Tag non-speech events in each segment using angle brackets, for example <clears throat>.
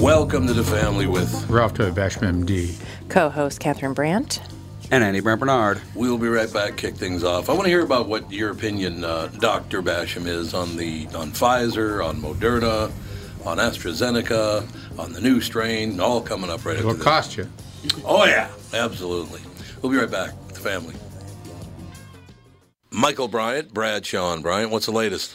Welcome to the family with Ralph W. Basham, MD. Co-host Catherine Brandt. And Andy Brant Bernard. We'll be right back. Kick things off. I want to hear about what your opinion, uh, Doctor Basham, is on the on Pfizer, on Moderna, on AstraZeneca, on the new strain. All coming up right It'll after this. cost you. Oh yeah, absolutely. We'll be right back. The family. Michael Bryant, Brad Sean Bryant. What's the latest?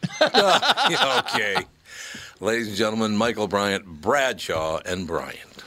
<laughs> okay. Ladies and gentlemen, Michael Bryant, Bradshaw, and Bryant.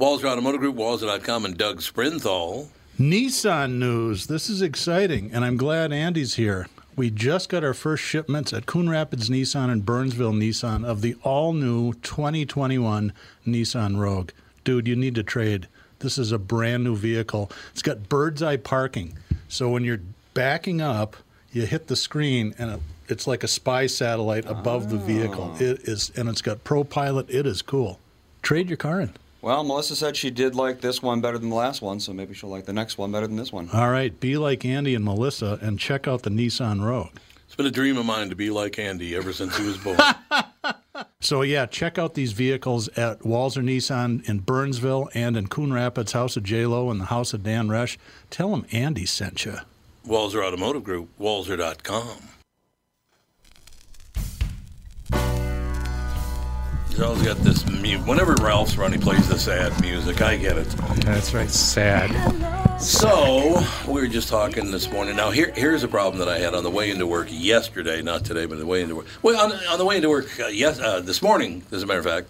Walser Automotive Group, Walser.com, and Doug Sprinthal. Nissan news. This is exciting, and I'm glad Andy's here. We just got our first shipments at Coon Rapids Nissan and Burnsville Nissan of the all new 2021 Nissan Rogue. Dude, you need to trade. This is a brand new vehicle. It's got bird's eye parking. So when you're backing up, you hit the screen and it, it's like a spy satellite above the vehicle. Oh. It is and it's got Pro Pilot. It is cool. Trade your car in. Well, Melissa said she did like this one better than the last one, so maybe she'll like the next one better than this one. All right, be like Andy and Melissa and check out the Nissan Rogue. It's been a dream of mine to be like Andy ever since he was born. <laughs> So yeah, check out these vehicles at Walser Nissan in Burnsville and in Coon Rapids, House of J Lo and the House of Dan Resch. Tell them Andy sent you. Walser Automotive Group, Walser.com. He's always got this mute. Whenever Ralph's running, he plays the sad music. I get it. That's right. Sad. So we were just talking this morning. Now here, here's a problem that I had on the way into work yesterday, not today, but the way into work. Well, on, on the way into work, uh, yes, uh, this morning, as a matter of fact,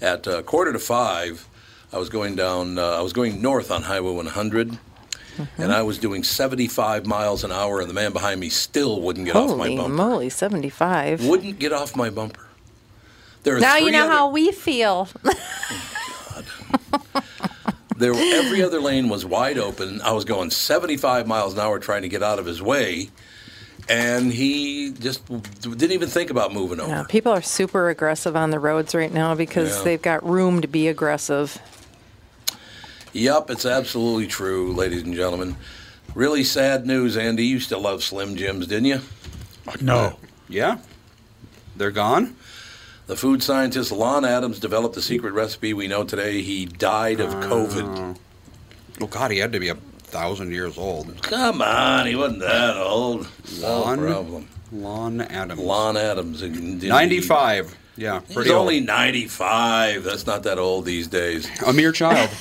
at uh, quarter to five, I was going down. Uh, I was going north on Highway 100. And I was doing 75 miles an hour, and the man behind me still wouldn't get off my bumper. Holy bumper. moly, 75. Wouldn't get off my bumper. There are Now you know other- how we feel. <laughs> Oh, there, every other lane was wide open. I was going 75 miles an hour trying to get out of his way, and he just didn't even think about moving over. No, people are super aggressive on the roads right now because Yeah. they've got room to be aggressive. Yep, it's absolutely true, ladies and gentlemen. Really sad news, Andy. You still love Slim Jims, didn't you? No. Yeah? They're gone? The food scientist Lon Adams developed the secret recipe we know today. He died of COVID. Oh, God, he had to be a thousand years old. Come on, he wasn't that old. No Lon? problem. Lon Adams. Lon Adams. indeed. 95. Yeah, He's old. only 95. That's not that old these days. A mere child. <laughs>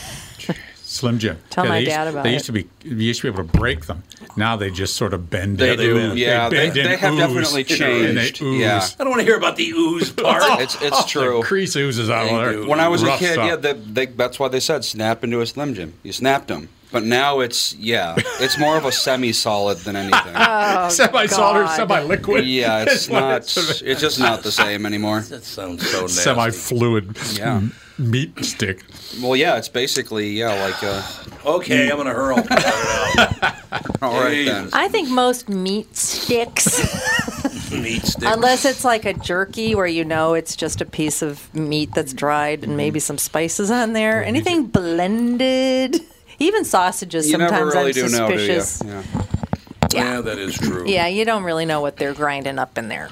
Slim Jim. Tell Yeah, my they used, dad about They it. used to be. You used to be able to break them. Now they just sort of bend. They in. do, bend. yeah. They, bend and they have ooze. definitely And they changed. ooze. Yeah. I don't want to hear about the ooze <laughs> oh, part. It's, it's true. The crease oozes out of there. When I was a kid, stuff. yeah, they, they, that's why they said snap into a Slim Jim. You snapped them. But now it's, yeah, it's more of a semi-solid than anything. <laughs> Oh, semi-solid, God. semi-liquid. yeah, it's <laughs> is not, sort it's just not the same anymore. That sounds so nasty. semi-fluid Yeah. M- meat stick. Well, yeah, it's basically, yeah, like, uh, Okay, I'm going to hurl. <laughs> all right then. I think most meat sticks, <laughs> Meat stick. unless it's like a jerky where you know it's just a piece of meat that's dried Mm-hmm. and maybe some spices on there. Anything blended, even sausages. You sometimes never really I'm do know, do you? suspicious. Yeah. yeah, that is true. Yeah, you don't really know what they're grinding up in there.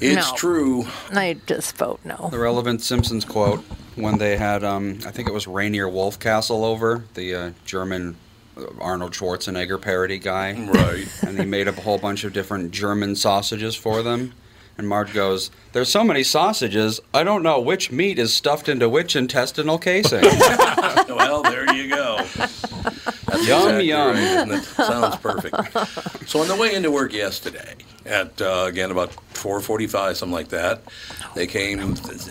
It's No. true. I just vote no. The relevant Simpsons quote when they had, um, I think it was Rainier Wolfcastle over, the uh, German uh, Arnold Schwarzenegger parody guy. Right. and he made up a whole bunch of different German sausages for them. And Marge goes, There's so many sausages, I don't know which meat is stuffed into which intestinal casing. <laughs> well, there you go. That's Yum, exactly yum. right, isn't it? Sounds perfect. So on the way into work yesterday, at uh, again about 4:45, something like that, they came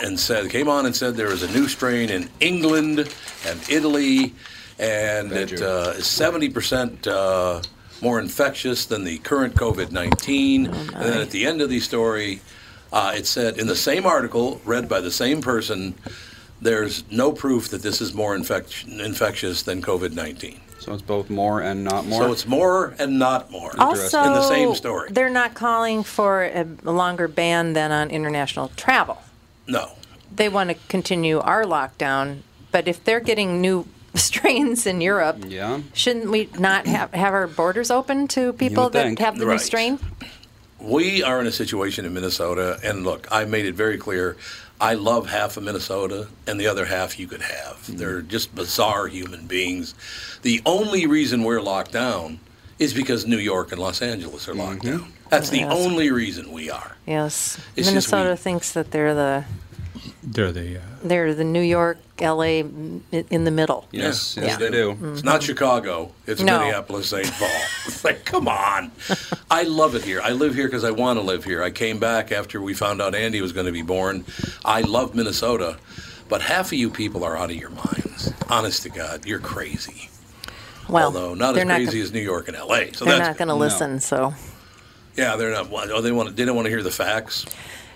and said came on and said there is a new strain in England and Italy, and Bet it uh, is 70 percent. Uh, more infectious than the current COVID 19. and then at the end of the story, uh, it said in the same article, read by the same person, there's no proof that this is more infect- infectious than COVID 19. so it's both more and not more. So it's more and not more. Also, in the same story. they're not calling for a longer ban than on international travel. No. They want to continue our lockdown, but if they're getting new <laughs> strains in Europe, yeah. shouldn't we not have, have our borders open to people that think. have the new Right. strain? We are in a situation in Minnesota, and look, I made it very clear. I love half of Minnesota, and the other half you could have. Mm-hmm. They're just bizarre human beings. The only reason we're locked down is because New York and Los Angeles are locked Mm-hmm. down. That's the Yes. only reason we are. Yes, It's just Minnesota we- thinks that they're the They're the uh, they're the New York, L.A. m- in the middle. Yes, Yeah. yes, they do. It's not Chicago. It's No. Minneapolis, St. Paul. <laughs> It's like, come on. I love it here. I live here because I want to live here. I came back after we found out Andy was going to be born. I love Minnesota, but half of you people are out of your minds. Honest to God, you're crazy. Well, Although not they're as not crazy gonna- as New York and L.A. So They're that's not going to no. listen. So, yeah, they're not. Oh, they want. They don't want to hear the facts.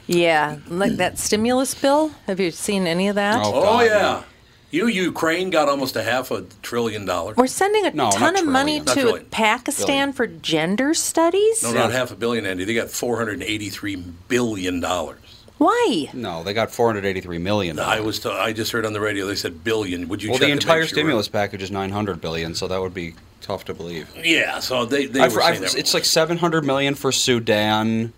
Yeah, like that stimulus bill. Have you seen any of that? Oh, Oh yeah. You Ukraine got almost a half a trillion dollars. We're sending a No, ton not of money. Not to trillion. Pakistan Billion. for gender studies. No, not half a billion, Andy. They got four hundred eighty-three billion dollars. Why? No, they got 483 million. I was. T- I just heard on the radio they said billion. Would you? well, check the entire sure? stimulus package is 900 billion, so that would be tough to believe. Yeah. So they they I've, were I've, saying that. it's like 700 million for Sudan,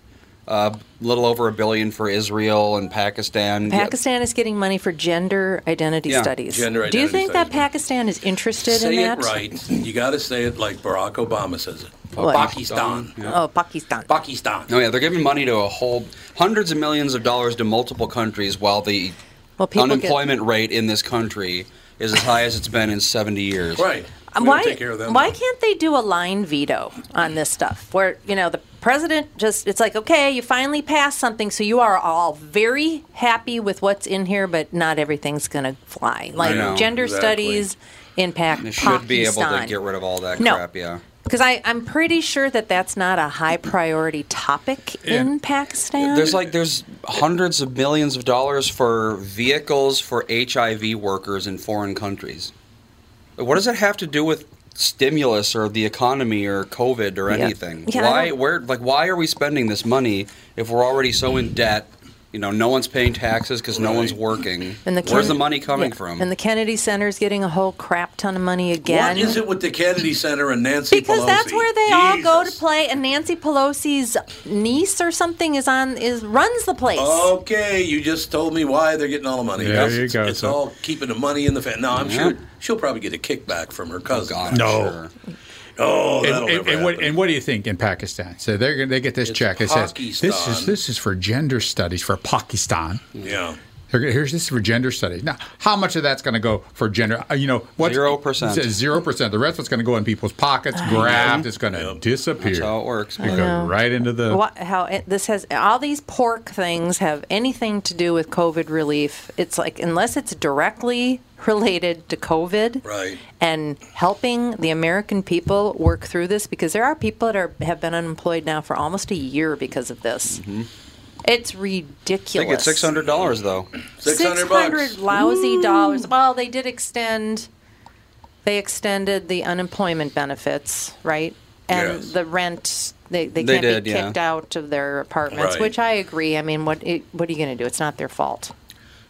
a uh, little over a billion for Israel and Pakistan. Yeah, Pakistan is getting money for gender identity Yeah, studies. gender Do you identity think that. Pakistan is interested say in it right. You got to say it like Barack Obama says it. What? Pakistan. Oh, Pakistan. Pakistan. Oh yeah, they're giving money to a whole hundreds of millions of dollars to multiple countries, while the Well, people get- unemployment rate in this country is as high as it's been in 70 years. Right. We why, take care of them. why can't they do a line veto on this stuff where you know the president just it's like okay you finally passed something so you are all very happy with what's in here but not everything's going to fly like know, gender exactly. studies impact. They should be able to Pakistan. get rid of all that No. crap. Yeah. because I'm pretty sure that that's not a high priority topic in Pakistan. There's like there's hundreds of millions of dollars for vehicles for HIV workers in foreign countries. What does it have to do with stimulus or the economy or COVID or anything? Yeah, I why where like why are we spending this money if we're already so in debt? You know, no one's paying taxes because no one's working. And the Where's the money coming yeah, from? And the Kennedy Center's getting a whole crap ton of money again. What is it with the Kennedy Center and Nancy Pelosi? Because Pelosi? that's where they all go to play, and Nancy Pelosi's niece or something is on is runs the place. Okay, you just told me why they're getting all the money. There It's- you go, It's so- all keeping the money in the fan. No, I'm Yeah. sure she'll probably get a kickback from her oh, cousin. God, I'm No. Oh, and, and, and what, and what do you think in Pakistan? So they're they get this It's check. It says this is this is for gender studies for Pakistan. yeah. Here- Here's this for gender studies. Now, how much of that's going to go for gender? uh, You know, what 0%. Zero percent. The rest of it's going to go in people's pockets, grabbed. It's going to Yep. disappear. That's how it works. It go right into the. What, how it, this has all these pork things have anything to do with COVID relief? It's like unless it's directly related to COVID, Right. And helping the American people work through this because there are people that are have been unemployed now for almost a year because of this. It's ridiculous. They get six hundred dollars though. 600 bucks. 600 lousy dollars. Well, they did extend. They extended the unemployment benefits, right? And Yes. the rent. They, they They can't did, be yeah. kicked out of their apartments, Right. which I agree. I mean, what it, what are you going to do? It's not their fault.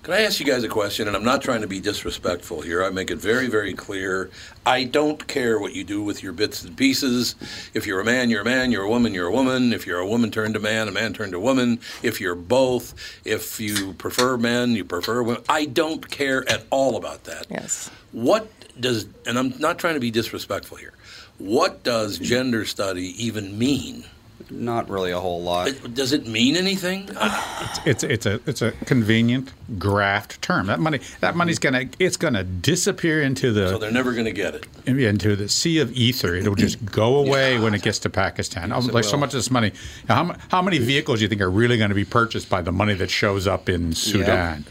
Can I ask you guys a question? And I'm not trying to be disrespectful here. I make it very, very clear. I don't care what you do with your bits and pieces. If you're a man, you're a man. You're a woman, you're a woman. If you're a woman turned to man, a man turned to woman. If you're both, if you prefer men, you prefer women. I don't care at all about that. Yes. What does, and I'm not trying to be disrespectful here, what does gender study even mean? Not really a whole lot. It- Does it mean anything? I- <sighs> It's it's a it's a convenient graft term. That money that money's gonna it's gonna disappear into the. So they're never going to get it. into the sea of ether. It'll just <clears throat> go away when it gets to Pakistan. Yes, oh, like so much of this money. How, how many vehicles do you think are really going to be purchased by the money that shows up in Sudan?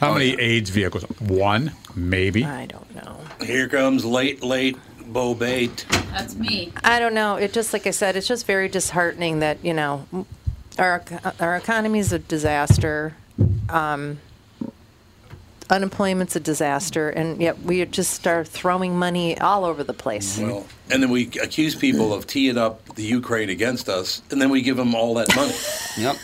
How Oh, many yeah. AIDS vehicles? One, maybe. I don't know. Here comes late, late Bo Bait. That's me. I don't know. It just like I said, it's just very disheartening that you know our our economy is a disaster. Um, unemployment's a disaster, and yet we just are throwing money all over the place. Well, and then we accuse people of teeing up the Ukraine against us, and then we give them all that money. Yep.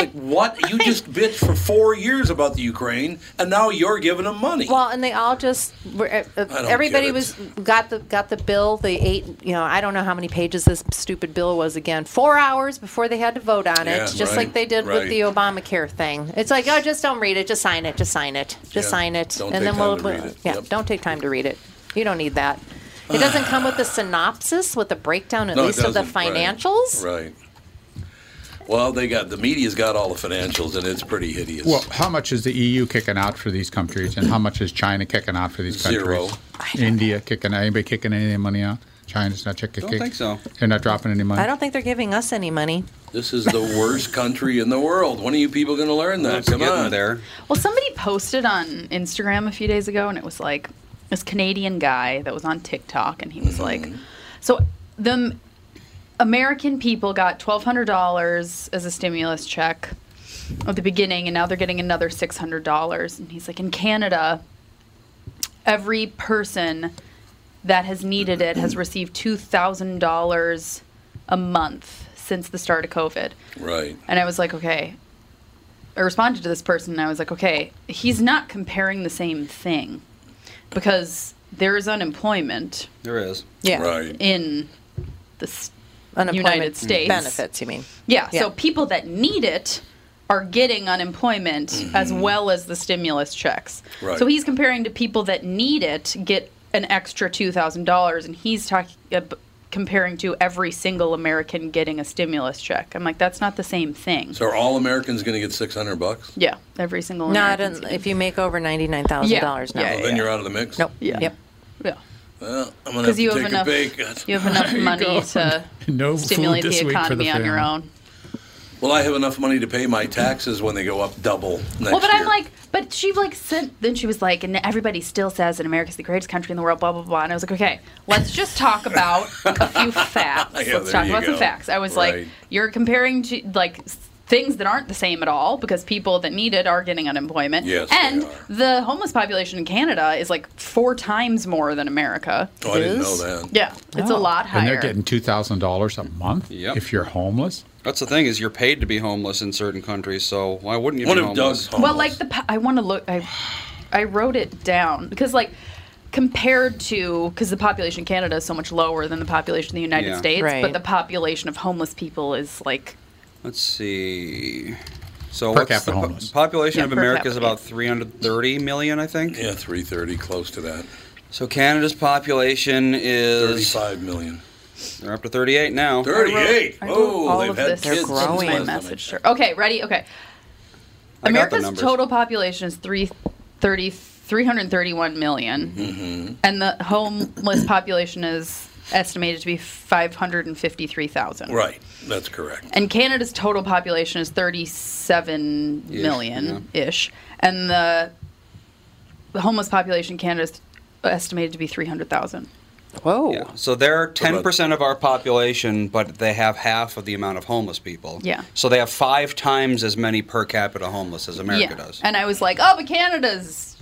Like, what? You <laughs> just bitched for four years about the Ukraine, and now you're giving them money. Well, and they all just were. Uh, everybody was got the got the bill. They ate. You know, I don't know how many pages this stupid bill was again. Four hours before they had to vote on it, Yeah, just right, like they did right. with the Obamacare thing. It's like, oh, just don't read it. Just sign it. Just sign it. Just Yeah, sign it. don't and take then time we'll. to read it. Yeah, Yep. don't take time to read it. You don't need that. It doesn't come with a synopsis with a breakdown at <sighs> No, least of the doesn't. Right, financials. Right. Well, they got the media's got all the financials, and it's pretty hideous. Well, how much is the EU kicking out for these countries, and how much is China kicking out for these countries? Zero. countries? India kicking anybody kicking any money out? China's not kicking. Don't think so. They're not dropping any money. I don't think they're giving us any money. this is the worst <laughs> country in the world. When are you people going to learn that? Come on. there. Well, somebody posted on Instagram a few days ago, and it was like this Canadian guy that was on TikTok, and he was like, mm-hmm. "So the M- American people got twelve hundred dollars as a stimulus check at the beginning, and now they're getting another six hundred dollars." And he's like, "In Canada, every person that has needed it has received two thousand dollars a month since the start of COVID." Right. And I was like, okay. I responded to this person and I was like, okay, he's not comparing the same thing because there is unemployment There is. Yeah. Right. in the s- Unemployment United States. benefits. You mean? yeah, Yeah. so people that need it are getting unemployment as well as the stimulus checks. Right. So he's comparing to people that need it get an extra $2,000 and he's talking uh, comparing to every single American getting a stimulus check. I'm like that's not the same thing. So are all Americans going to get six hundred bucks? yeah, every single Not American's in, if you make over ninety nine thousand dollars. No. Yeah, Well, then you're out of the mix. Nope. Yeah. Yep. Yeah. Well, I'm going to have Because to you take have enough, a pay cut. you have enough <laughs> money go. to <laughs> No stimulate the economy the on your own. Well, I have enough money to pay my taxes when they go up double next Well, but year. I'm like, but she like sent. Then she was like, and everybody still says that America's the greatest country in the world. Blah blah blah. And I was like, okay, let's just talk about a few <laughs> facts. Yeah, let's talk you about some facts. I was Right. like, you're comparing to like s- things that aren't the same at all because people that need it are getting unemployment. Yes, and the homeless population in Canada is like four times more than America. oh, I didn't know that. Yeah, it's a Oh. lot higher. And they're getting two thousand dollars a month Yep. if you're homeless. That's the thing is you're paid to be homeless in certain countries, so why wouldn't you One be of homeless? Doug's homeless. Well, like the I want to look. I I wrote it down because like compared to because the population in Canada is so much lower than the population in the United Yeah. States, Right. but the population of homeless people is like Let's see. So Per what's capita the po- homeless. population Yeah, of per America is capita. about 330 million, I think. Yeah, 330, close to that. So Canada's population is 35 million. they're up to 38 now. 38. I wrote Oh, all they've of had this kids They're since growing. last my time I message. checked. Okay, ready? Okay. I got the America's numbers. total population is 330, 331 million, Mm-hmm. and the homeless population is estimated to be 553,000. Right, that's correct. And Canada's total population is 37 Ish, million ish, and the, the homeless population in Canada is estimated to be 300,000. Whoa. Yeah. So they're 10% of our population, but they have half of the amount of homeless people. Yeah. So they have five times as many per capita homeless as America yeah. does. And I was like, oh, but Canada's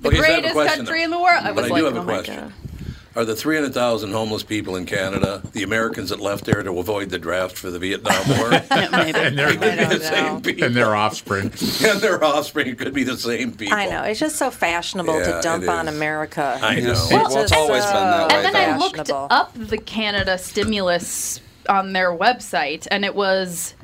the Okay, so I have a greatest question, country though. in the world. I But was I like, do have a oh my question. God. Are the 300,000 homeless people in Canada the Americans that left there to avoid the draft for the Vietnam <laughs> War? Yeah, maybe. <laughs> And could their, be the same people. and their offspring. <laughs> and their offspring could be the same people. I know. It's just so fashionable Yeah, to dump on. America. I know. Yes. Well, it's just always been that way, and then I looked up the Canada stimulus on their website, and it was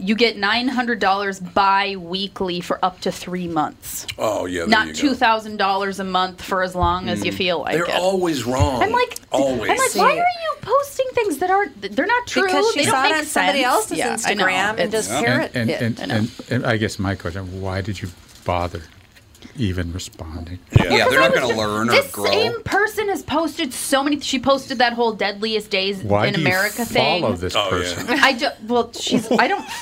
you get nine hundred dollars bi-weekly for up to three months. Oh yeah, there Not you two go. thousand dollars a month for as long as you mm. feel like They're it. always wrong. I'm like, always. I'm like, See- why are you posting things that aren't? They're not true. Because she they don't saw it make on somebody sense. else's Yeah, Instagram and It's- just parrot and, it. and, I know. and, and I guess my question: Why did you bother even responding? yeah. Yeah, they're not going to just- learn or This grow. same person has posted so many. She posted that whole deadliest days Why in do America you thing. follow this Oh, person? <laughs> I do, well, she's. I don't. <laughs>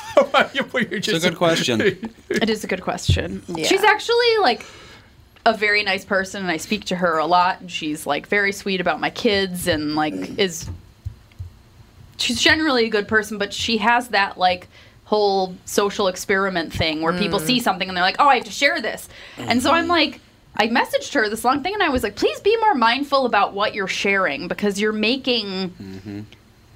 It's a good question. <laughs> It is a good question. Yeah. She's actually like a very nice person, and I speak to her a lot. And she's like very sweet about my kids, and like is. She's generally a good person, but she has that like whole social experiment thing where people see mm. something and they're like, "Oh, I have to share this," and so I'm mm-hmm. like. I messaged her this long thing and I was like, please be more mindful about what you're sharing because you're making mm-hmm.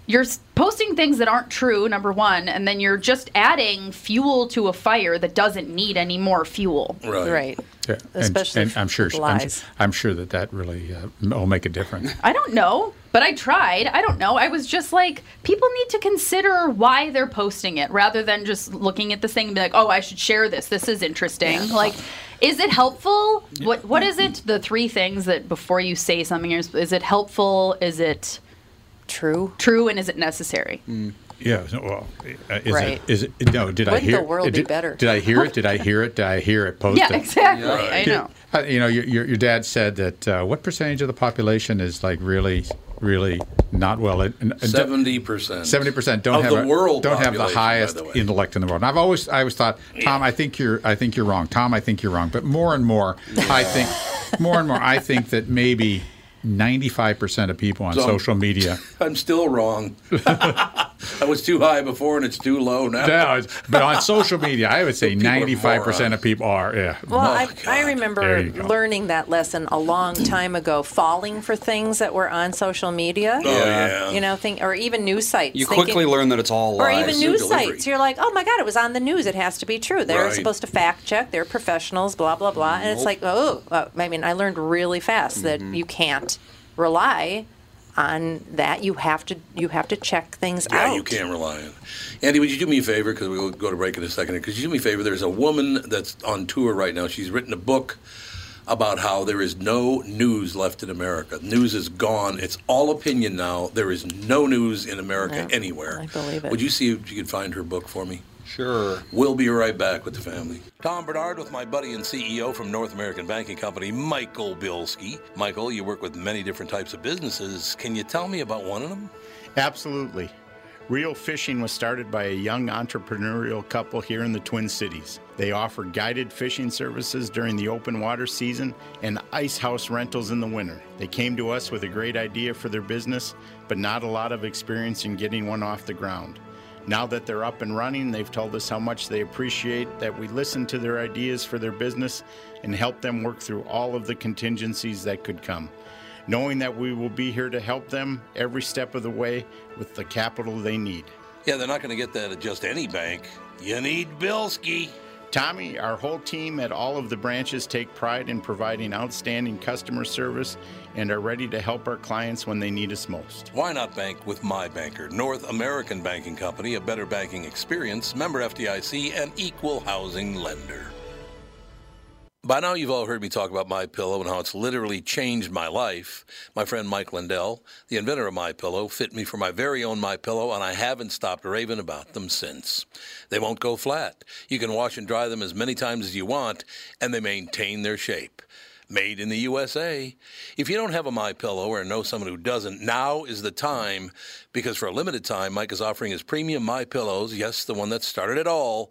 you're posting things that aren't true number one and then you're just adding fuel to a fire that doesn't need any more fuel right. right. Yeah, Especially and, I'm sure with I'm. I'm sure that that really uh, will make a difference. i don't know but i tried i don't know i was just like people need to consider why they're posting it rather than just looking at this thing and be like oh i should share this this is interesting like is it helpful what what is it the three things that before you say something is is it helpful is it True. true and is it necessary Yeah. Well, uh, is Right. it? Is it? No. Did I Wouldn't hear? the world be did, better? Did I hear it? Did I hear it? Did I hear it posted? yeah exactly Yeah. i know Uh, You know, your, your, your dad said that uh, what percentage of the population is like really, really not well. Seventy percent. Seventy percent don't have the a- world don't have the highest the intellect in the world. And I've always I always thought, Tom, I think you're I think you're wrong. Tom, I think you're wrong. But more and more, I think more and more, I think that maybe ninety five percent of people on So- social media. <laughs> I'm still wrong. <laughs> I was too high before, and it's too low now. No, it's- but on social media, I would say <laughs> ninety five percent of people are. Yeah. Well, I, I Oh, remember There you go. learning that lesson a long time ago, falling for things that were on social media. Oh yeah. You know, think, or even news sites. You thinking- quickly learn that it's all Or even news delivery. sites. You're like, oh my God, it was on the news. It has to be true. They're Right. supposed to fact check. They're professionals, blah, blah, blah. And it's like, oh, uh, I mean, I learned really fast that Mm-hmm. you can't rely on that. You have to you have to check things Yeah, out. Yeah, you can't rely on. Andy, would you do me a favor? Because we'll go to break in a second. Could you do me a favor? There's a woman that's on tour right now. She's written a book about how there is no news left in America. News is gone. It's all opinion now. There is no news in America Yeah, anywhere. I believe it. Would you see if you could find her book for me? Sure. We'll be right back with the family. Tom Barnard with my buddy and CEO from North American Banking Company, Michael Bilski. Michael, you work with many different types of businesses. Can you tell me about one of them? Absolutely. Real Fishing was started by a young entrepreneurial couple here in the Twin Cities. They offer guided fishing services during the open water season and ice house rentals in the winter. They came to us with a great idea for their business, but not a lot of experience in getting one off the ground. Now that they're up and running, they've told us how much they appreciate that we listen to their ideas for their business and help them work through all of the contingencies that could come knowing that we will be here to help them every step of the way with the capital they need. Yeah, they're not going to get that at just any bank. You need Bilski. Tommy, our whole team at all of the branches take pride in providing outstanding customer service and are ready to help our clients when they need us most. Why not bank with my banker, North American Banking Company, a better banking experience, member FDIC, and equal housing lender. By now, you've all heard me talk about My Pillow and how it's literally changed my life. My friend Mike Lindell, the inventor of My Pillow, fit me for my very own My Pillow, and I haven't stopped raving about them since. They won't go flat. You can wash and dry them as many times as you want, and they maintain their shape. Made in the USA. If you don't have a My Pillow or know someone who doesn't, now is the time because for a limited time, Mike is offering his premium My Pillows, yes, the one that started it all,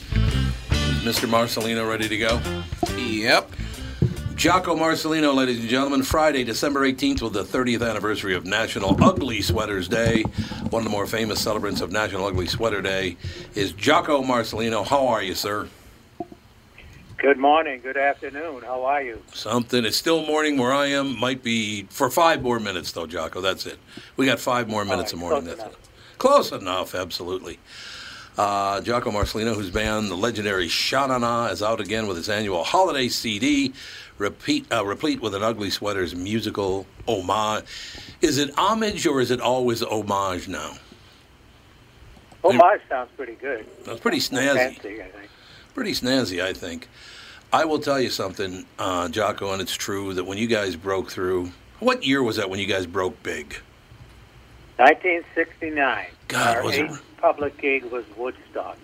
Mr. Marcellino ready to go? Yep. Jocko Marcellino, ladies and gentlemen, Friday, December 18th, was the 30th anniversary of National Ugly Sweaters Day. One of the more famous celebrants of National Ugly Sweater Day is Jocko Marcellino. How are you, sir? Good morning, good afternoon. How are you? Something. It's still morning where I am. Might be for five more minutes, though, Jocko. That's it. We got five more minutes right, of morning. close That's enough. it. Close enough, absolutely. Uh, Jocko Marcellino, whose band, the legendary Sha-Na-Na, is out again with its annual holiday CD, repeat, uh, replete with an Ugly Sweaters musical homage. Is it homage or is it always homage now? Homage sounds pretty good. That's pretty snazzy. Fancy, I think. Pretty snazzy, I think. I will tell you something, uh, Jocko, and it's true that when you guys broke through, what year was that when you guys broke big? 1969. God, was it- eighth public gig was Woodstock.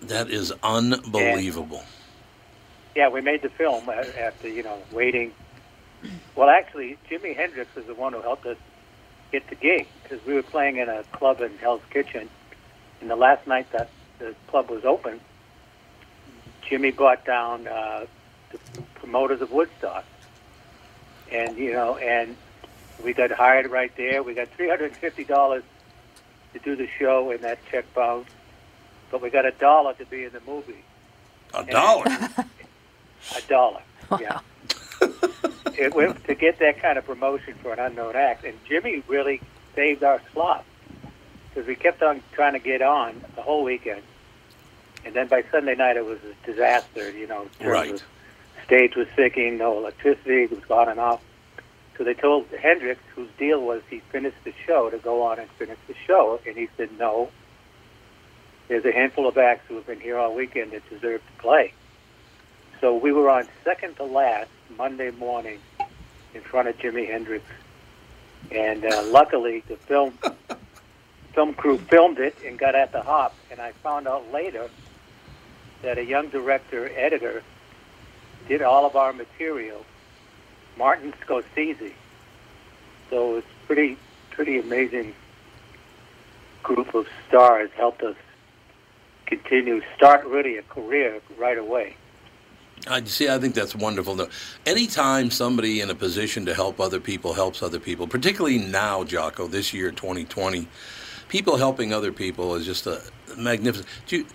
That is unbelievable. Yeah, we made the film after, you know, waiting. Well, actually, Jimi Hendrix was the one who helped us get the gig because we were playing in a club in Hell's Kitchen. And the last night that the club was open, Jimi brought down uh, the promoters of Woodstock. And, you know, and we got hired right there. We got $350 to do the show, and that check bounced. But we got a dollar to be in the movie. A dollar? A dollar. Yeah. it went, to get that kind of promotion for an unknown act, and Jimi really saved our slot because we kept on trying to get on the whole weekend, and then by Sunday night it was a disaster. You know, in Right. of stage was sinking, no electricity, it was on and off. So they told Hendrix, whose deal was he finished the show, to go on and finish the show, and he said no. There's a handful of acts who have been here all weekend that deserve to play. So we were on second to last Monday morning in front of Jimi Hendrix, and uh, luckily the film <laughs> film crew filmed it and got at the hop. And I found out later that a young director editor did all of our material, Martin Scorsese. So it's pretty pretty amazing group of stars helped us continue start really a career right away. I see. I think that's wonderful. No, anytime somebody in a position to help other people helps other people, particularly now, Jocko, this year, 2020, people helping other people is just a magnificent. Do you-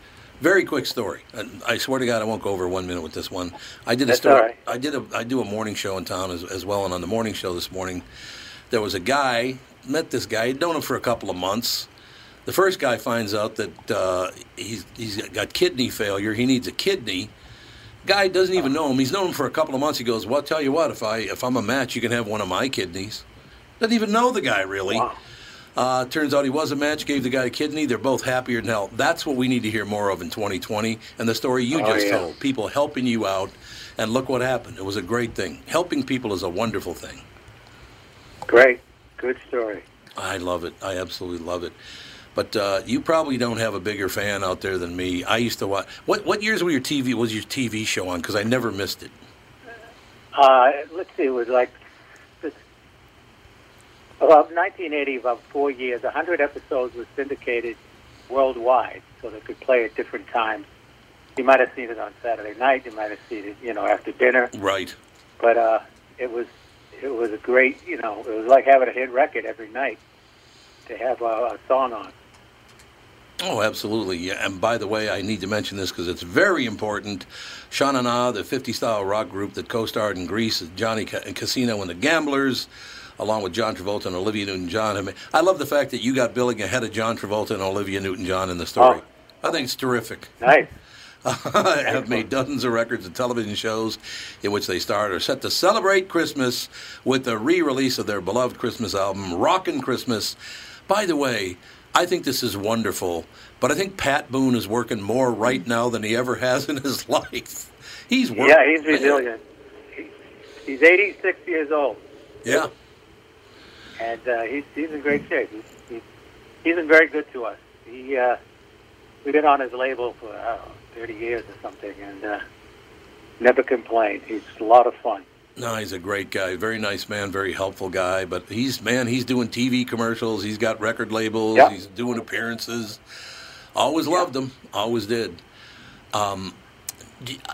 very quick story. I swear to God, I won't go over one minute with this one. I did a That's story. right. I did a. I do a morning show in town as, as well, and on the morning show this morning, there was a guy. Met this guy. He'd known him for a couple of months. The first guy finds out that uh, he's he's got kidney failure. He needs a kidney. Guy doesn't even know him. He's known him for a couple of months. He goes, "Well, I'll tell you what. If I if I'm a match, you can have one of my kidneys." Doesn't even know the guy really. Wow. Uh, turns out he was a match. Gave the guy a kidney. They're both happier than hell. That's what we need to hear more of in 2020. And the story you Oh, just yeah. told, people helping you out, and look what happened. It was a great thing. Helping people is a wonderful thing. Great, good story. I love it. I absolutely love it. But uh, you probably don't have a bigger fan out there than me. I used to watch. What what years were your TV was your TV show on? Because I never missed it. Uh, let's see, it was like about 1980, about four years. 100 episodes were syndicated worldwide, so they could play at different times. You might have seen it on Saturday night. You might have seen it, you know, after dinner. Right. But uh, it was it was a great, you know, it was like having a hit record every night to have a, a song on. Oh, absolutely. Yeah. And by the way, I need to mention this because it's very important. Sha Na, the 50 style rock group that co starred in Grease as Johnny Ca- Casino and the Gamblers, along with John Travolta and Olivia Newton John. I, love the fact that you got billing ahead of John Travolta and Olivia Newton John in the story. Oh. I think it's terrific. Nice. <laughs> I have made dozens of records and television shows in which they starred or set to celebrate Christmas with the re-release of their beloved Christmas album, Rockin' Christmas. By the way, I think this is wonderful But I think Pat Boone is working more right now than he ever has in his <laughs> life. He's working. Yeah, he's resilient. He's 86 years old, Yeah. And uh, he's he's in great shape. He's, he's he's been very good to us. He uh, we've been on his label for I don't know, 30 years or something, and uh, never complained. He's a lot of fun. No, he's a great guy. Very nice man. Very helpful guy. But he's man. He's doing TV commercials. He's got record labels. Yeah. He's doing appearances. Always loved him. Always did. Um,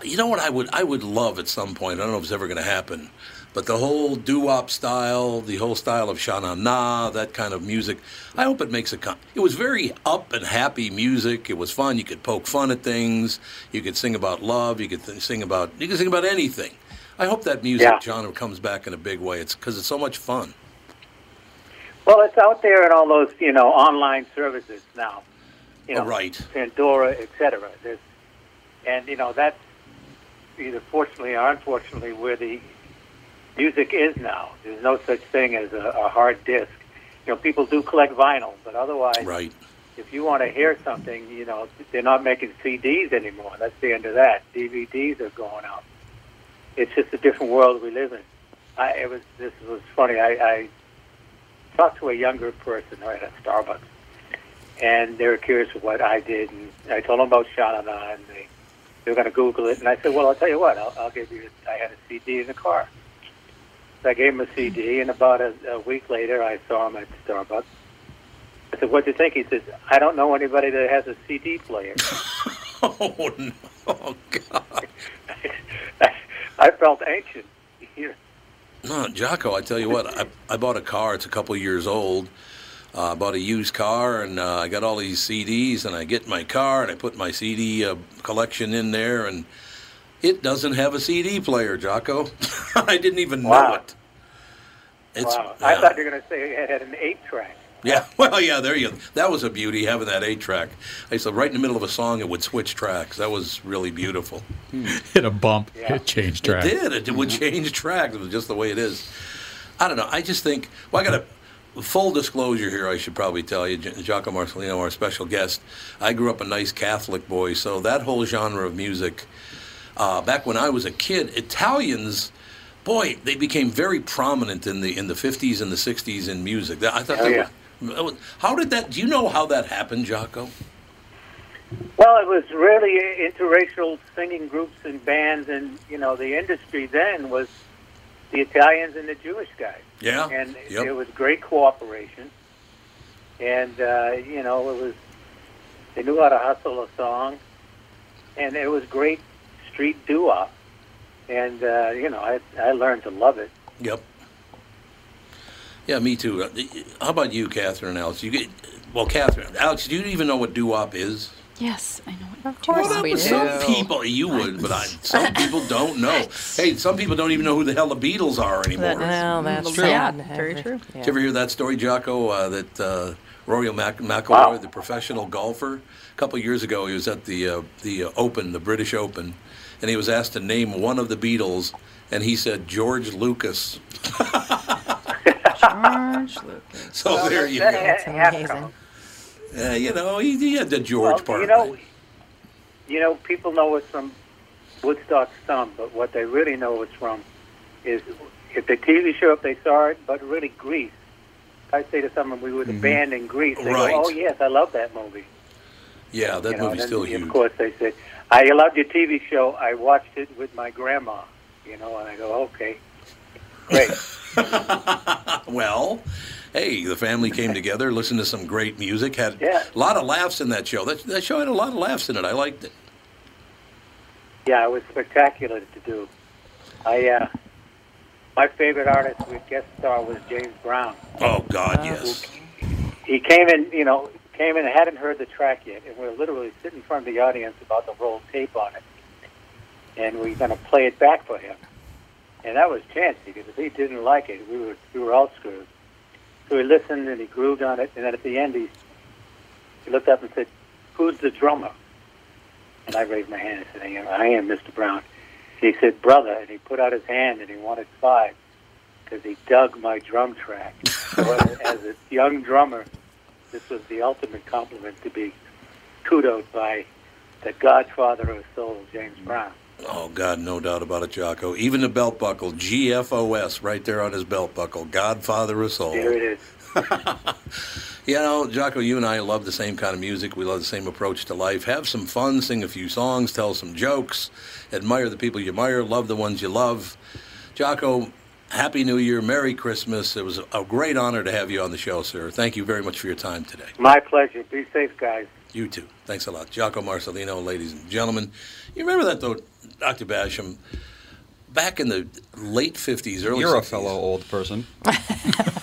you know what I would I would love at some point. I don't know if it's ever going to happen, but the whole doo-wop style, the whole style of Shana Na, that kind of music. I hope it makes a. Con- it was very up and happy music. It was fun. You could poke fun at things. You could sing about love. You could th- sing about. You could sing about anything. I hope that music Yeah. genre comes back in a big way. It's because it's so much fun. Well, it's out there in all those you know online services now. You oh, know, Oh, right. Pandora, etc. There's, and you know that's either fortunately or unfortunately where the music is now. There's no such thing as a, a hard disk. You know, people do collect vinyl, but otherwise, Right. if you want to hear something, you know, they're not making CDs anymore. That's the end of that. DVDs are going out. It's just a different world we live in. I, it was this was funny. I, I talked to a younger person right at Starbucks, and they were curious what I did, and I told them about Sha Na Na, and they they were going to Google it, and I said, well, I'll tell you what, I'll, I'll give you. I had a CD in the car. So I gave him a CD, and about a, a week later, I saw him at Starbucks. I said, "What'd you think?" He says, "I don't know anybody that has a CD player." <laughs> Oh no! Oh God! <laughs> I felt ancient. No, Jocko, I tell you what, I, I bought a car. It's a couple years old. Uh, I bought a used car, and uh, I got all these CDs. And I get in my car, and I put my CD uh, collection in there, and it doesn't have a CD player, Jocko. <laughs> I didn't even know it. It's, wow. I yeah. thought you were going to say it had an eight-track. Yeah, <laughs> well, yeah, there you go. That was a beauty having that eight track. I used to right in the middle of a song, it would switch tracks. That was really beautiful. Hmm. <laughs> Hit a bump. Yeah. It changed track. It did. It would mm-hmm. change tracks. It was just the way it is. I don't know. I just think. Well, I got a full disclosure here. I should probably tell you, Gi- Giacomo Marcellino, our special guest. I grew up a nice Catholic boy, so that whole genre of music. Uh, back when I was a kid, Italians. Boy, they became very prominent in the in the 50s and the 60s in music. I thought. Oh, yeah. were, how did that? Do you know how that happened, Jocko? Well, it was really interracial singing groups and bands, and you know, the industry then was the Italians and the Jewish guys, Yeah. and Yep. it was great cooperation. And uh, you know, it was they knew how to hustle a song, and it was great street doo-wop. And uh, you know, I I learned to love it. Yep. Yeah, me too. Uh, How about you, Catherine and Alex? You get well, Catherine, Alex. Do you even know what doo-wop is? Yes, I know. Of course Well, we but do. some people you would, but I, some <laughs> people don't know. Hey, some people don't even know who the hell the Beatles are anymore. Well, that's true. sad. Yeah, very true. Yeah. Did you ever hear that story, Jocko? Uh, that uh, Rory Mac- McIlroy, Wow. the professional golfer, a couple of years ago, he was at the uh, the uh, Open, the British Open, and he was asked to name one of the Beatles, and he said George Lucas. <laughs> George Lucas. So there you go. That's amazing. count. Uh, you know, he, he had the George well, part. You know, you know, people know it's from Woodstock some, but what they really know it's from is if the TV show, if they saw it, but really Grease. I say to someone, we were the band in Grease. They Right. go, oh yes, I love that movie. Yeah, that you know, movie's and still then, huge. Of course, they said, I loved your TV show. I watched it with my grandma. You know, and I go, okay, great. <laughs> Well, hey, the family came <laughs> together, listened to some great music, had Yeah. a lot of laughs in that show. That, that show had a lot of laughs in it. I liked it. yeah, it was spectacular to do. I, uh, my favorite artist with guest star was James Brown. Oh God, yes. he came in, you know, came in and hadn't heard the track yet, and we were literally sitting in front of the audience about to roll tape on it, and we were going to play it back for him, and that was chancy because if he didn't like it, we were we were all screwed. So he listened and he grooved on it, and then at the end he he looked up and said, "Who's the drummer?" And I raised my hand and said, "I am, I am Mr. Brown." He said, "Brother," and he put out his hand and he wanted five because he dug my drum track. So <laughs> as a young drummer, this was the ultimate compliment to be kudos by the godfather of soul, James Brown. Oh God, no doubt about it, Jocko. Even the belt buckle, GFOS, right there on his belt buckle, Godfather of Soul. There it is. <laughs> You know, Jocko, you and I love the same kind of music. We love the same approach to life. Have some fun, sing a few songs, tell some jokes, admire the people you admire, love the ones you love. Jocko, Happy New Year, Merry Christmas. It was a great honor to have you on the show, sir. Thank you very much for your time today. My pleasure. Be safe, guys. You too. Thanks a lot. Jocko Marcellino, ladies and gentlemen. You remember that, though, Dr. Basham? Back in the late 50s, early You're a fellow old person. <laughs>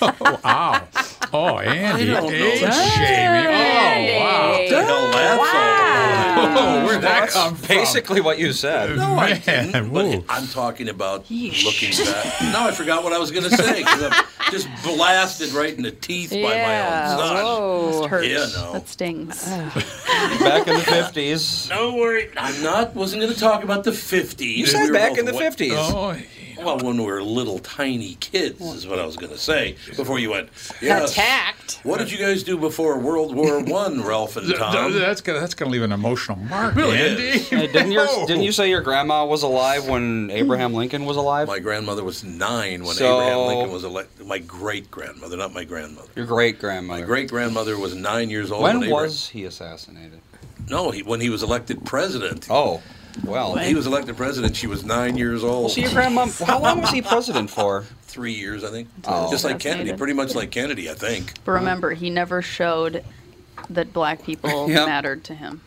<laughs> Wow. Oh, Andy. don't know age oh, that. shaming. Oh, wow. What the hell that's all about? Oh, where'd that come from? Basically, what you said. No, I didn't. But I'm talking about looking back. Now I forgot what I was going to say because I'm just blasted right in the teeth by my Yeah. own son. Whoa. Hurts. Yeah, no. That stings. <sighs> Back in the 50s. No worry, I'm not. Wasn't going to talk about the 50s. You said We back in the wa- 50s. Oh, Well, when we were little tiny kids, is what I was going to say before you went. Yes. Attacked. What did you guys do before World War <laughs> One, Ralph and Th- th- Tom? that's gonna that's gonna leave an emotional mark, Really Andy. <laughs> Hey, didn't, your, didn't you say your grandma was alive when Abraham Lincoln was alive? My grandmother was nine when So- Abraham Lincoln was elected. My great grandmother, not my grandmother. Your great grandmother. My great grandmother was nine years old. When Abraham- was he assassinated? No, he, when he was elected president. Oh, well. He was elected president. She was nine years old. Well, see, your grandma. <laughs> How long was he president for? <laughs> Three years, I think. Oh. Just like Kennedy, pretty much like Kennedy, I think. But remember, he never showed that black people <laughs> Yep. mattered to him.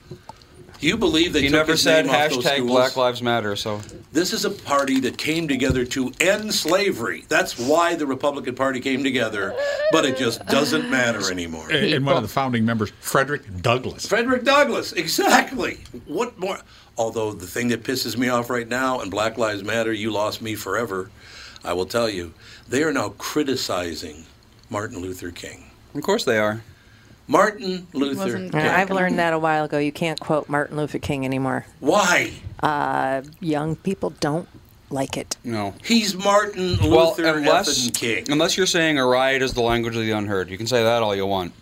You believe they He took never his said name hashtag? Black Lives Matter. So This is a party that came together to end slavery. That's why the Republican Party came together, but it just doesn't matter anymore. And and one of the founding members, Frederick Douglass. Frederick Douglass, exactly. What more? Although the thing that pisses me off right now, and Black Lives Matter, you lost me forever, I will tell you, they are now criticizing Martin Luther King. of course they are. Martin Luther King. I've learned that a while ago. You can't quote Martin Luther King anymore. Why? Uh, young people don't like it. No. He's Martin Well, Luther unless King. unless you're saying a riot is the language of the unheard, you can say that all you want.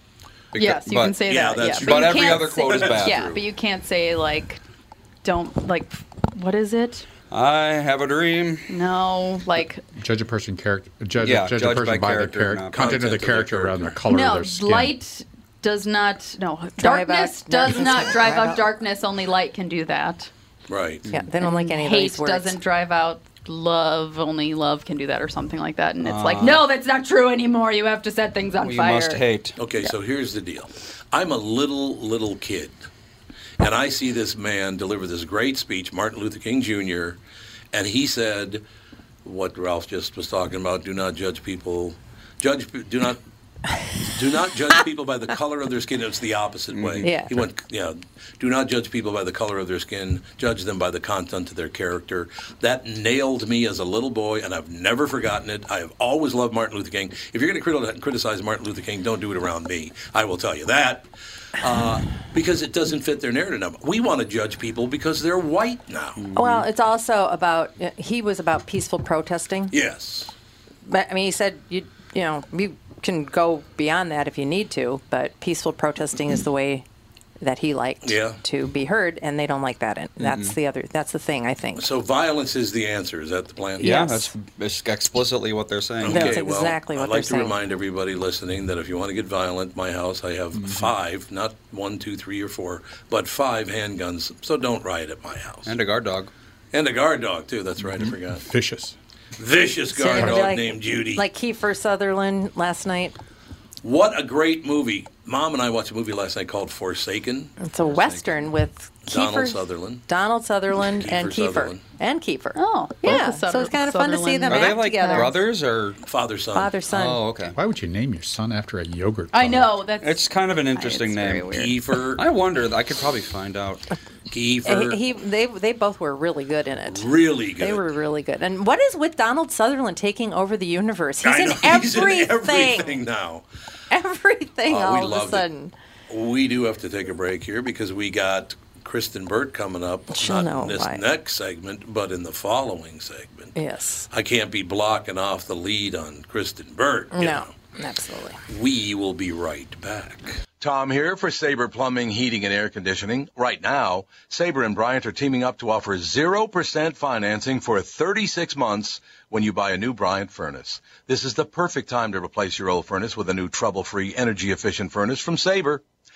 Beca- yes, you but- can say yeah, that. that's yeah, true. But you every other say- quote is bad. Yeah, but you can't say like, don't like, what is it? I have a dream. No, like Judge a person character. Judge, Yeah, judge, judge a person by by, their character, character, not content of the content of their character rather than the character. color of no their skin. light does not no Drive darkness out- does no, not drive drive out out. darkness. Only light can do that. right. Yeah, they don't like any Hate words. doesn't drive out love. Only love can do that, or something like that. And it's Ah. like, no, that's not true anymore. You have to set things on You fire. must hate. Okay, so here's the deal. I'm a little, little kid, and I see this man deliver this great speech, Martin Luther King Jr., and he said what Ralph just was talking about do not judge people, judge, do not. Do not judge <laughs> people by the color of their skin. It's the opposite mm-hmm. way. Yeah. He went, yeah. Do not judge people by the color of their skin. Judge them by the content of their character. That nailed me as a little boy, and I've never forgotten it. I have always loved Martin Luther King. If you're going to criticize Martin Luther King, don't do it around me. I will tell you that. Uh, because it doesn't fit their narrative. We want to judge people because they're white now. Well, it's also about he was about peaceful protesting. Yes. But I mean, he said you you know you can go beyond that if you need to, but peaceful protesting is the way that he liked Yeah. to be heard, and they don't like that. And that's mm-hmm. the other that's the thing I think. So violence is the answer. Is that the plan? Yeah, Yes. that's that's explicitly what they're saying. That's Okay, well, exactly what I'd like they're to saying. remind everybody listening that if you want to get violent, my house, I have mm-hmm. five, not one, two, three, or four, but five handguns. So don't riot at my house. And a guard dog. And a guard dog, too. That's right, I mm-hmm. forgot. Vicious. Vicious guard you're dog like- named Judy. Like Kiefer Sutherland last night. What a great movie. Mom and I watched a movie last night called Forsaken. It's a western with Donald Kiefer Sutherland. Donald Sutherland and Kiefer Kiefer Sutherland. and Kiefer. Oh, yeah. So it's kind of fun to see them Are they act like together. brothers or? Father son. Father son. Oh, okay. Why would you name your son after a yogurt? I product? know that's It's kind of an interesting it's name. weird. Kiefer. <laughs> I wonder. I could probably find out. <laughs> Kiefer. He, he they they both were really good in it. really good. They were really good. And what is with Donald Sutherland taking over the universe? He's, I in, know, <laughs> everything. in everything now. Everything Oh, we all of a loved it. sudden. We do have to take a break here because we got Kristen Burt coming up. She'll not in this why. next segment, but in the following segment. Yes. I can't be blocking off the lead on Kristen Burt. No. know. Absolutely. We will be right back. Tom here for Sabre Plumbing, Heating, and Air Conditioning. Right now, Sabre and Bryant are teaming up to offer 0% financing for 36 months when you buy a new Bryant furnace. This is the perfect time to replace your old furnace with a new trouble-free, energy-efficient furnace from Sabre.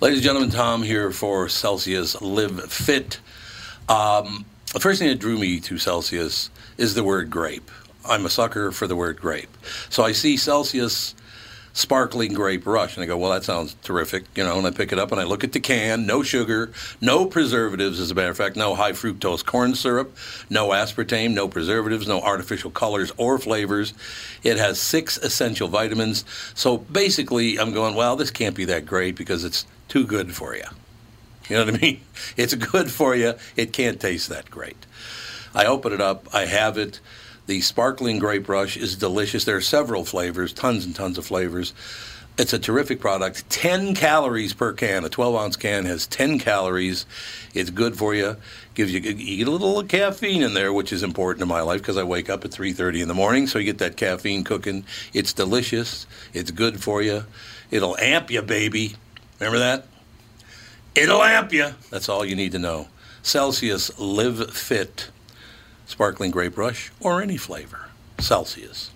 Ladies and gentlemen, Tom here for Celsius Live Fit. Um, the first thing that drew me to Celsius is the word grape. I'm a sucker for the word grape. So I see Celsius sparkling grape rush, and I go, well, that sounds terrific, you know, and I pick it up and I look at the can, no sugar, no preservatives, as a matter of fact, no high fructose corn syrup, no aspartame, no preservatives, no artificial colors or flavors. It has six essential vitamins. So basically, I'm going, well, this can't be that great because it's too good for you. You know what I mean? <laughs> It's good for you. It can't taste that great. I open it up. I have it. The sparkling grape rush is delicious. There are several flavors, tons and tons of flavors. It's a terrific product. 10 calories per can. A 12 ounce can has 10 calories. It's good for you. Gives you you get a little caffeine in there, which is important in my life because I wake up at 3:30 in the morning, so you get that caffeine cooking. It's delicious. It's good for you. It'll amp you, baby. Remember that? It'll amp you. That's all you need to know. Celsius Live Fit, sparkling grape rush, or any flavor. Celsius.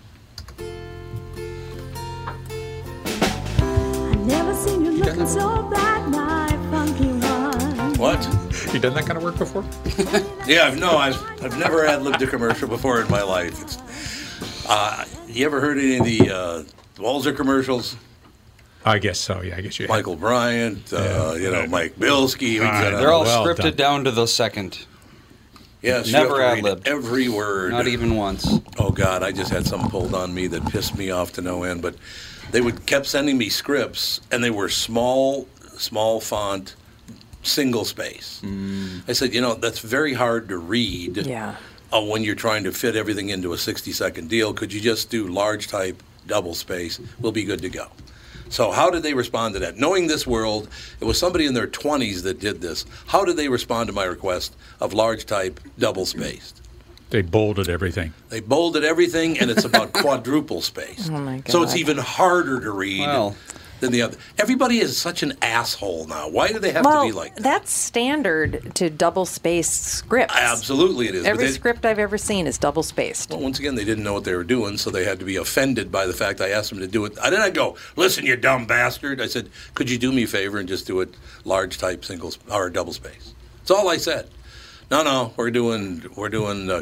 Never seen you looking so bad, my funky one. What? You done that kind of work before? <laughs> Yeah, I've no, I've, I've never had lived a commercial before in my life. It's, uh, you ever heard any of the uh, Walser commercials? I guess so. Yeah, I guess you. have. Michael Bryant, uh, you know, Mike Bilski. we All right. got, They're all Well scripted done. down to the second. Yes, you never have to read ad-libbed. Every word. Not even once. Oh God, I just had something pulled on me that pissed me off to no end. But they would kept sending me scripts, and they were small, small font, single space. I said, you know, that's very hard to read. Yeah. uh, when you're trying to fit everything into a 60 second deal. Could you just do large type, double space? We'll be good to go. So, how did they respond to that? Knowing this world, it was somebody in their 20s that did this. How did they respond to my request of large type, double spaced? They bolded everything. They bolded everything, and it's about <laughs> quadruple spaced. Oh, my God. So it's even harder to read Well. Than the other. Everybody is such an asshole now. Why do they have well, to be like that? that's standard to double spaced scripts. Absolutely, it is. Every they- script I've ever seen is double spaced. Well, once again, they didn't know what they were doing, so they had to be offended by the fact I asked them to do it. I didn't go, listen, you dumb bastard. I said, could you do me a favor and just do it large type, single or double space? That's all I said. No, no, we're doing we're doing uh,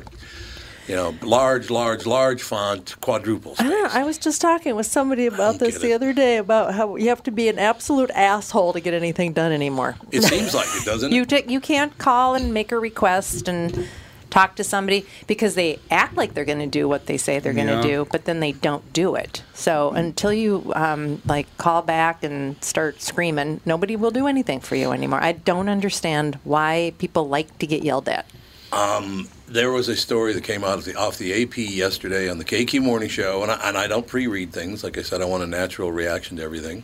you know large, large, large font, quadruple I space. don't know. I was just talking with somebody about this the it. other day about how you have to be an absolute asshole to get anything done anymore. It seems like it doesn't. <laughs> You it? ta- you can't call and make a request and talk to somebody because they act like they're going to do what they say they're going to Yeah. do, but then they don't do it. So until you um, like call back and start screaming, nobody will do anything for you anymore. I don't understand why people like to get yelled at. There was a story that came out of the, off the AP yesterday on the KQ Morning Show, and I, and I don't pre-read things. Like I said, I want a natural reaction to everything,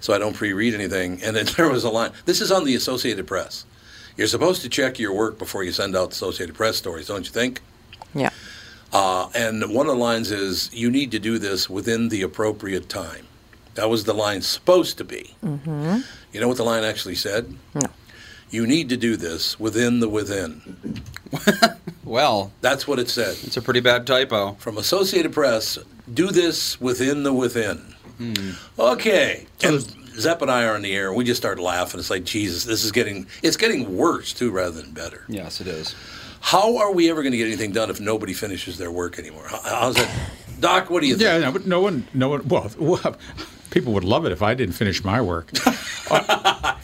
so I don't pre-read anything. And then <laughs> there was a line. This is on the Associated Press. You're supposed to check your work before you send out Associated Press stories, don't you think? Yeah. Uh, and one of the lines is, "You need to do this within the appropriate time." That was the line supposed to be. Mm-hmm. You know what the line actually said? No. You need to do this within the within. <laughs> Well, That's what it said. it's a pretty bad typo. from Associated Press, do this within the within. Hmm. Okay. And Zepp and I are on the air. We just start laughing. It's like, Jesus, this is getting, it's getting worse too rather than better. Yes, it is. How are we ever going to get anything done if nobody finishes their work anymore? How's that? Doc, what do you think? Yeah, no, but no one, no one. Well, <laughs> well, people would love it if I didn't finish my work. <laughs>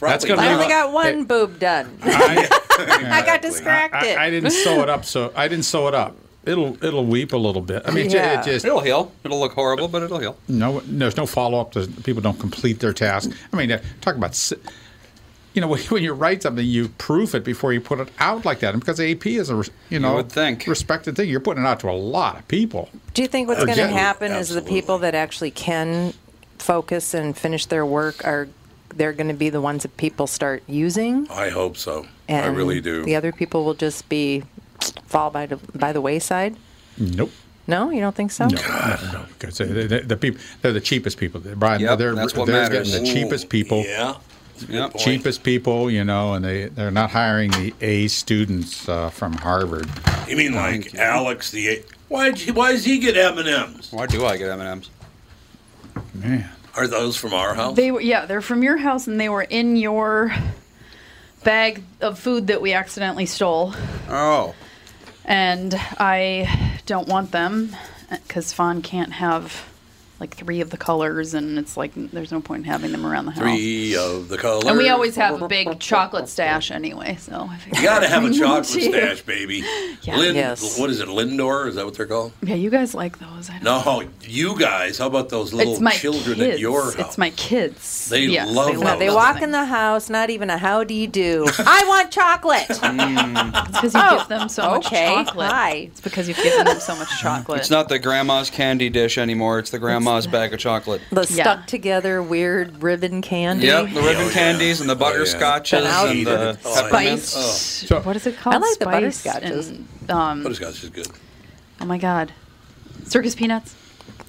That's gonna I only a- got one boob done. <laughs> I, <laughs> I got distracted. I, I didn't sew it up, so I didn't sew it up. It'll it'll weep a little bit. I mean, it ju- Yeah. it just It'll heal. It'll look horrible, but it'll heal. no. There's no follow up. To people don't complete their task. I mean, uh, talk about. You know, when when you write something, you proof it before you put it out like that. And because AP is a you know would think. respected thing, you're putting it out to a lot of people. Do you think what's going to Again, happen is the people that actually can focus and finish their work are they're going to be the ones that people start using, I hope so. and I really do. The other people will just be fall by the by the wayside. Nope. No, you don't think so? No, no, no. Because the, the, the people, they're the cheapest people. Brian, Yep, they're, that's what they're matters. getting the cheapest people. Yeah. That's a good Yep. cheapest people, you know, and they they're not hiring the A students uh, from Harvard. You mean like Alex the? Why? Why does he get M and M's? Why do I get M and M's? Man, Are those from our house? They were yeah, they're from your house and they were in your bag of food that we accidentally stole. Oh, And I don't want them because Fawn can't have like three of the colors, and it's like there's no point in having them around the house. Three of the colors. And we always have a big chocolate stash anyway, so I You gotta have a <laughs> chocolate you. stash, baby. Yeah. Lin- Yes. What is it, Lindor? Is that what they're called? Yeah, you guys like those. I don't No, you guys. How about those little children kids. at your house? It's my kids. They Yes, love they those. No, they walk things. in the house, not even a how do you do. <laughs> I want chocolate. <laughs> Mm. It's because you give oh, them so much chocolate. Hi. It's because you've given them so much chocolate. it's not the grandma's candy dish anymore. It's the grandma's bag of chocolate. The Yeah. stuck together weird ribbon candy. Yep, the ribbon Oh, yeah. candies and the butterscotches But and the Oh, I- peppermints. Spiced. So- what is it called? I like the Spiced butterscotches. and, um, Butterscotch is good. oh my god, circus peanuts.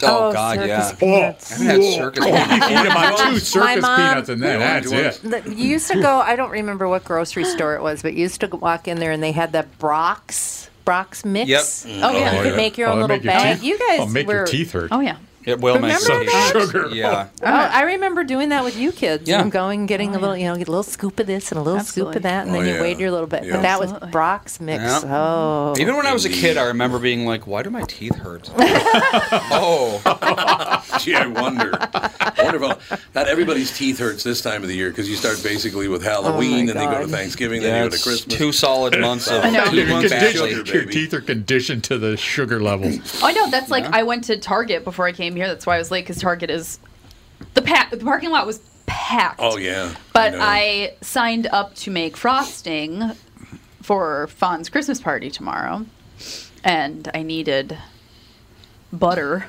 Oh, Oh, God, circus yeah. peanuts. I haven't had circus peanuts. eat about two circus mom- peanuts in then The that's orange it. You used to go. I don't remember what grocery store it was, but you used to walk in there and they had that Brach's Brach's mix. Yep. Oh, yeah. You Oh, could yeah. make your own Oh, little your bag. teeth- You guys oh, make were. your teeth hurt. Oh yeah. It will make Remember some that? Sugar. Yeah. Oh, I remember doing that with you kids. Yeah. And going and getting a oh, little, you know, get a little scoop of this and a little scoop Absolutely. of that, and Oh, then you yeah. weighed your little bit. Yeah. But that was Absolutely. Brach's mix. Yeah. Oh. Even when I was a kid, I remember being like, "Why do my teeth hurt?" <laughs> oh, <laughs> Gee, I wonder. I wonder if not everybody's teeth hurts this time of the year because you start basically with oh, Halloween and then you go to God. Thanksgiving, then you go to it's Christmas. two solid months of <laughs> I know. two You're months conditioned. badly. Your baby. teeth are conditioned to the sugar levels. <clears throat> Oh, I know. That's like I went to Target before I came here. That's why I was late because Target is the pa- the parking lot was packed. oh yeah. But know. I, signed up to make frosting for Fawn's Christmas party tomorrow, and I needed butter.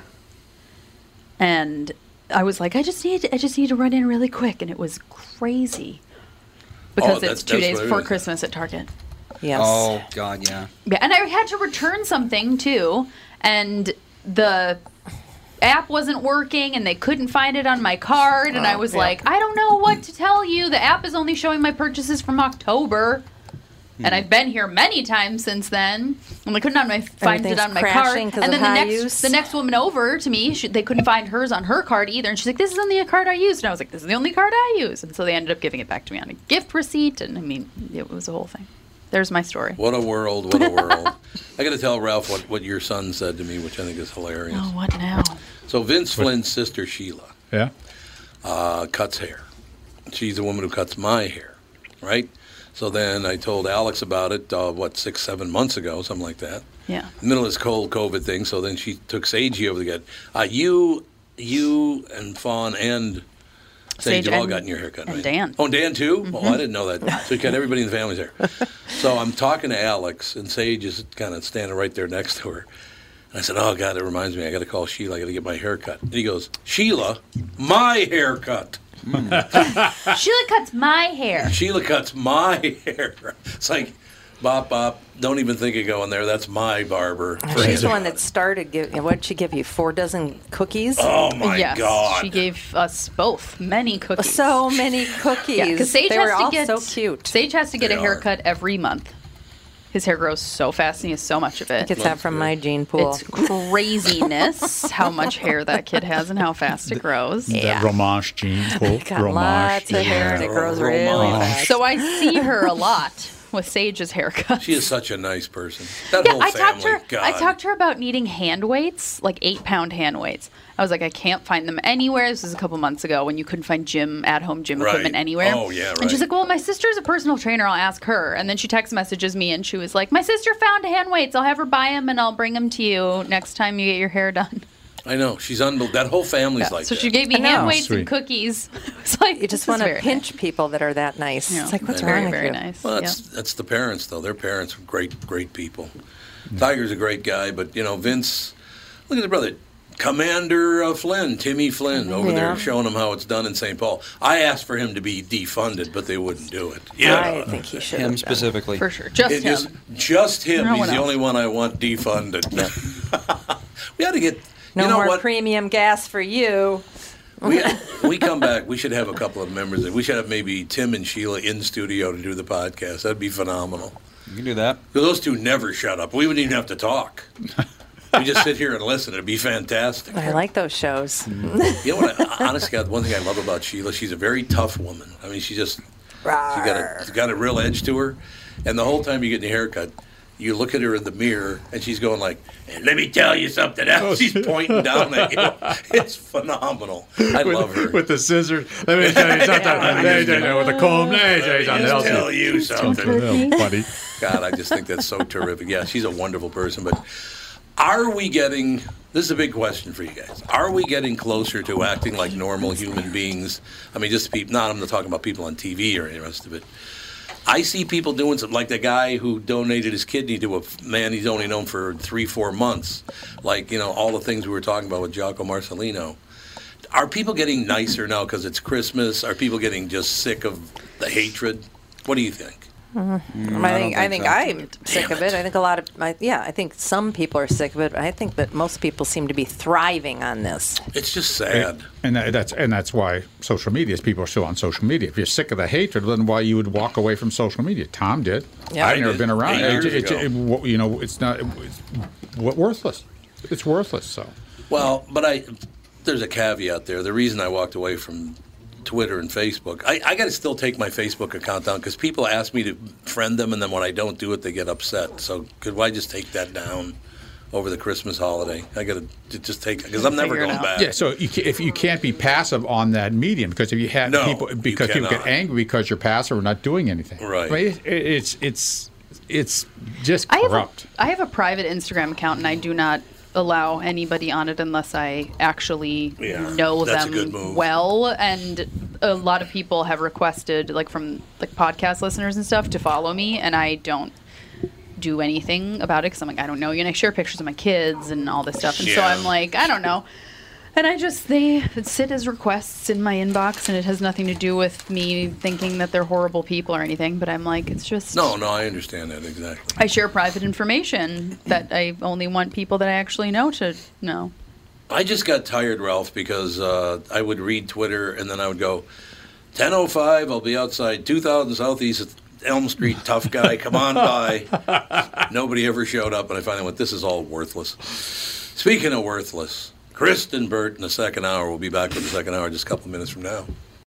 And I was like, I just need, I just need to run in really quick, and it was crazy because Oh, it's two days what it before. Christmas at Target. Yes. Oh God, yeah. Yeah, and I had to return something too, and the app wasn't working, and they couldn't find it on my card, and I oh, was yeah. like, I don't know what to tell you. The app is only showing my purchases from October. And hmm. I've been here many times since then, and they couldn't on my, find it Everything's on my card. And then the next use. the next woman over to me, she, they couldn't find hers on her card either, and she's like, "This is on the card I used," and I was like, "This is the only card I use," and so they ended up giving it back to me on a gift receipt, and I mean, it was a whole thing. There's my story. What a world! What a world! <laughs> I got to tell Ralph what, what your son said to me, which I think is hilarious. Oh, what now? So Vince Flynn's sister Sheila Yeah. uh, cuts hair. She's the woman who cuts my hair, right? So then I told Alex about it. Uh, what six, seven months ago, something like that. Yeah. middle of this cold COVID thing. So then she took Sagey over to get uh, you, you and Fawn and Sage, Sage have all and- gotten your haircut, and right? Dan. Mm-hmm. Oh, Dan too. Oh, I didn't know that. So you got everybody in the family's hair. <laughs> so I'm talking to Alex, and Sage is kind of standing right there next to her. And I said, "Oh God, it reminds me. I got to call Sheila. I got to get my hair cut." And he goes, "Sheila, my haircut." Hmm. <laughs> Sheila cuts my hair. Sheila cuts my <laughs> hair. It's like, bop bop. Don't even think of going there. That's my barber. She's the one that started. Give, what did she give you? Four dozen cookies. Oh my yes, God! she gave us both many cookies. So many <laughs> cookies. Yeah, because Sage they has were to all get so cute. Sage has to get They a are. haircut every month. His hair grows so fast, and he has so much of it. Gets that from my gene pool. It's craziness <laughs> how much hair that kid has and how fast it grows. Yeah. That Romanche gene pool. Got Romanche lots of gene. hair and it grows really fast. So I see her a lot with Sage's haircut. She is such a nice person. That yeah, whole I talked to her. God. I talked to her about needing hand weights, like eight pound hand weights. I was like, I can't find them anywhere. This was a couple months ago when you couldn't find gym at home gym Right. equipment anywhere. Oh, yeah, And she's like, Well, my sister's a personal trainer. I'll ask her. And then she text messages me, and she was like, My sister found hand weights. I'll have her buy them, and I'll bring them to you next time you get your hair done. I know she's unbelievable. That whole family's Yeah, like so that. she gave me I hand weights Sweet. and cookies. <laughs> It's like You just want to very pinch people that are that nice. Yeah. It's like, what's very, wrong with very you? nice. Well, yeah. that's that's the parents though. Their parents are great, great people. Tiger's a great guy, but you know Vince. Look at the brother, Commander uh, Flynn, Timmy Flynn, over Yeah. there showing him how it's done in St. Paul. I asked for him to be defunded, but they wouldn't do it. Yeah, I think he should. Him have specifically. for sure. Just It him. is just him. No He's the else. only one I want defunded. <laughs> we ought to get. No you know more what? premium gas for you. we, we come back. We should have a couple of members. We should have maybe Tim and Sheila in studio to do the podcast. That'd be phenomenal. You can do that. 'Cause Those two never shut up. We wouldn't even have to talk. we just sit here and listen. It'd be fantastic. I like those shows. You know what? I, honestly, God, one thing I love about Sheila, she's a very tough woman. I mean, she just she got a she's got a real edge to her. And the whole time you get the haircut, you look at her in the mirror, and she's going like, "Let me tell you something else." Oh, she's pointing down at you. <laughs> It's phenomenal. I love her. with the scissors. Let me tell you <laughs> something. Let me tell you with the comb. Let me tell you something just else. tell you something. Oh, buddy. God, I just think that's so terrific. Yeah, she's a wonderful person. But are we getting? This is a big question for you guys. Are we getting closer to acting like normal human beings? I mean, just people. Not I'm not talking about people on TV or any rest of it. I see people doing something like the guy who donated his kidney to a man he's only known for three, four months. Like you know all the things we were talking about with Giacomo Marcellino. Are people getting nicer now because it's Christmas? Are people getting just sick of the hatred? What do you think? Mm, I think I I don't think, think so. I'm sick of it. I think a lot of I, yeah. I think some people are sick of it. But I think that most people seem to be thriving on this. It's just sad. And that, that's and that's why social media is people are still on social media. If you're sick of the hatred, then why you would walk away from social media? Tom did. Yeah. I've never did been around. eight It- it- it- you know, it's not. It's what worthless. It's worthless. So Well, but I there's a caveat there. The reason I walked away from Twitter and Facebook, I, I got to still take my Facebook account down because people ask me to friend them, and then when I don't do it, they get upset. So could I just take that down over the Christmas holiday? I got to just take because I'm never going back. yeah. So you ca if you can't be passive on that medium, because if you have No, people, because people get angry because you're passive or not doing anything. Right. I mean, it, it's it's it's just I have, a, corrupt. I have a private Instagram account, and I do not allow anybody on it unless I actually Yeah, know them well. And a lot of people have requested, like from like podcast listeners and stuff, to follow me, and I don't do anything about it because I'm like, I don't know you, and I share pictures of my kids and all this stuff, and so I'm like, I don't know. And I just they sit as requests in my inbox, and it has nothing to do with me thinking that they're horrible people or anything. But I'm like, it's just No, no, I understand that exactly. I share private information that I only want people that I actually know to know. I just got tired, Ralph, because uh, I would read Twitter and then I would go, 10.05, I'll be outside 2000 Southeast Elm Street, tough guy, come on by. <laughs> Nobody ever showed up, and I finally went, this is all worthless. Speaking of worthless, Kristen Burt in the second hour. We'll be back with the second hour just a couple minutes from now.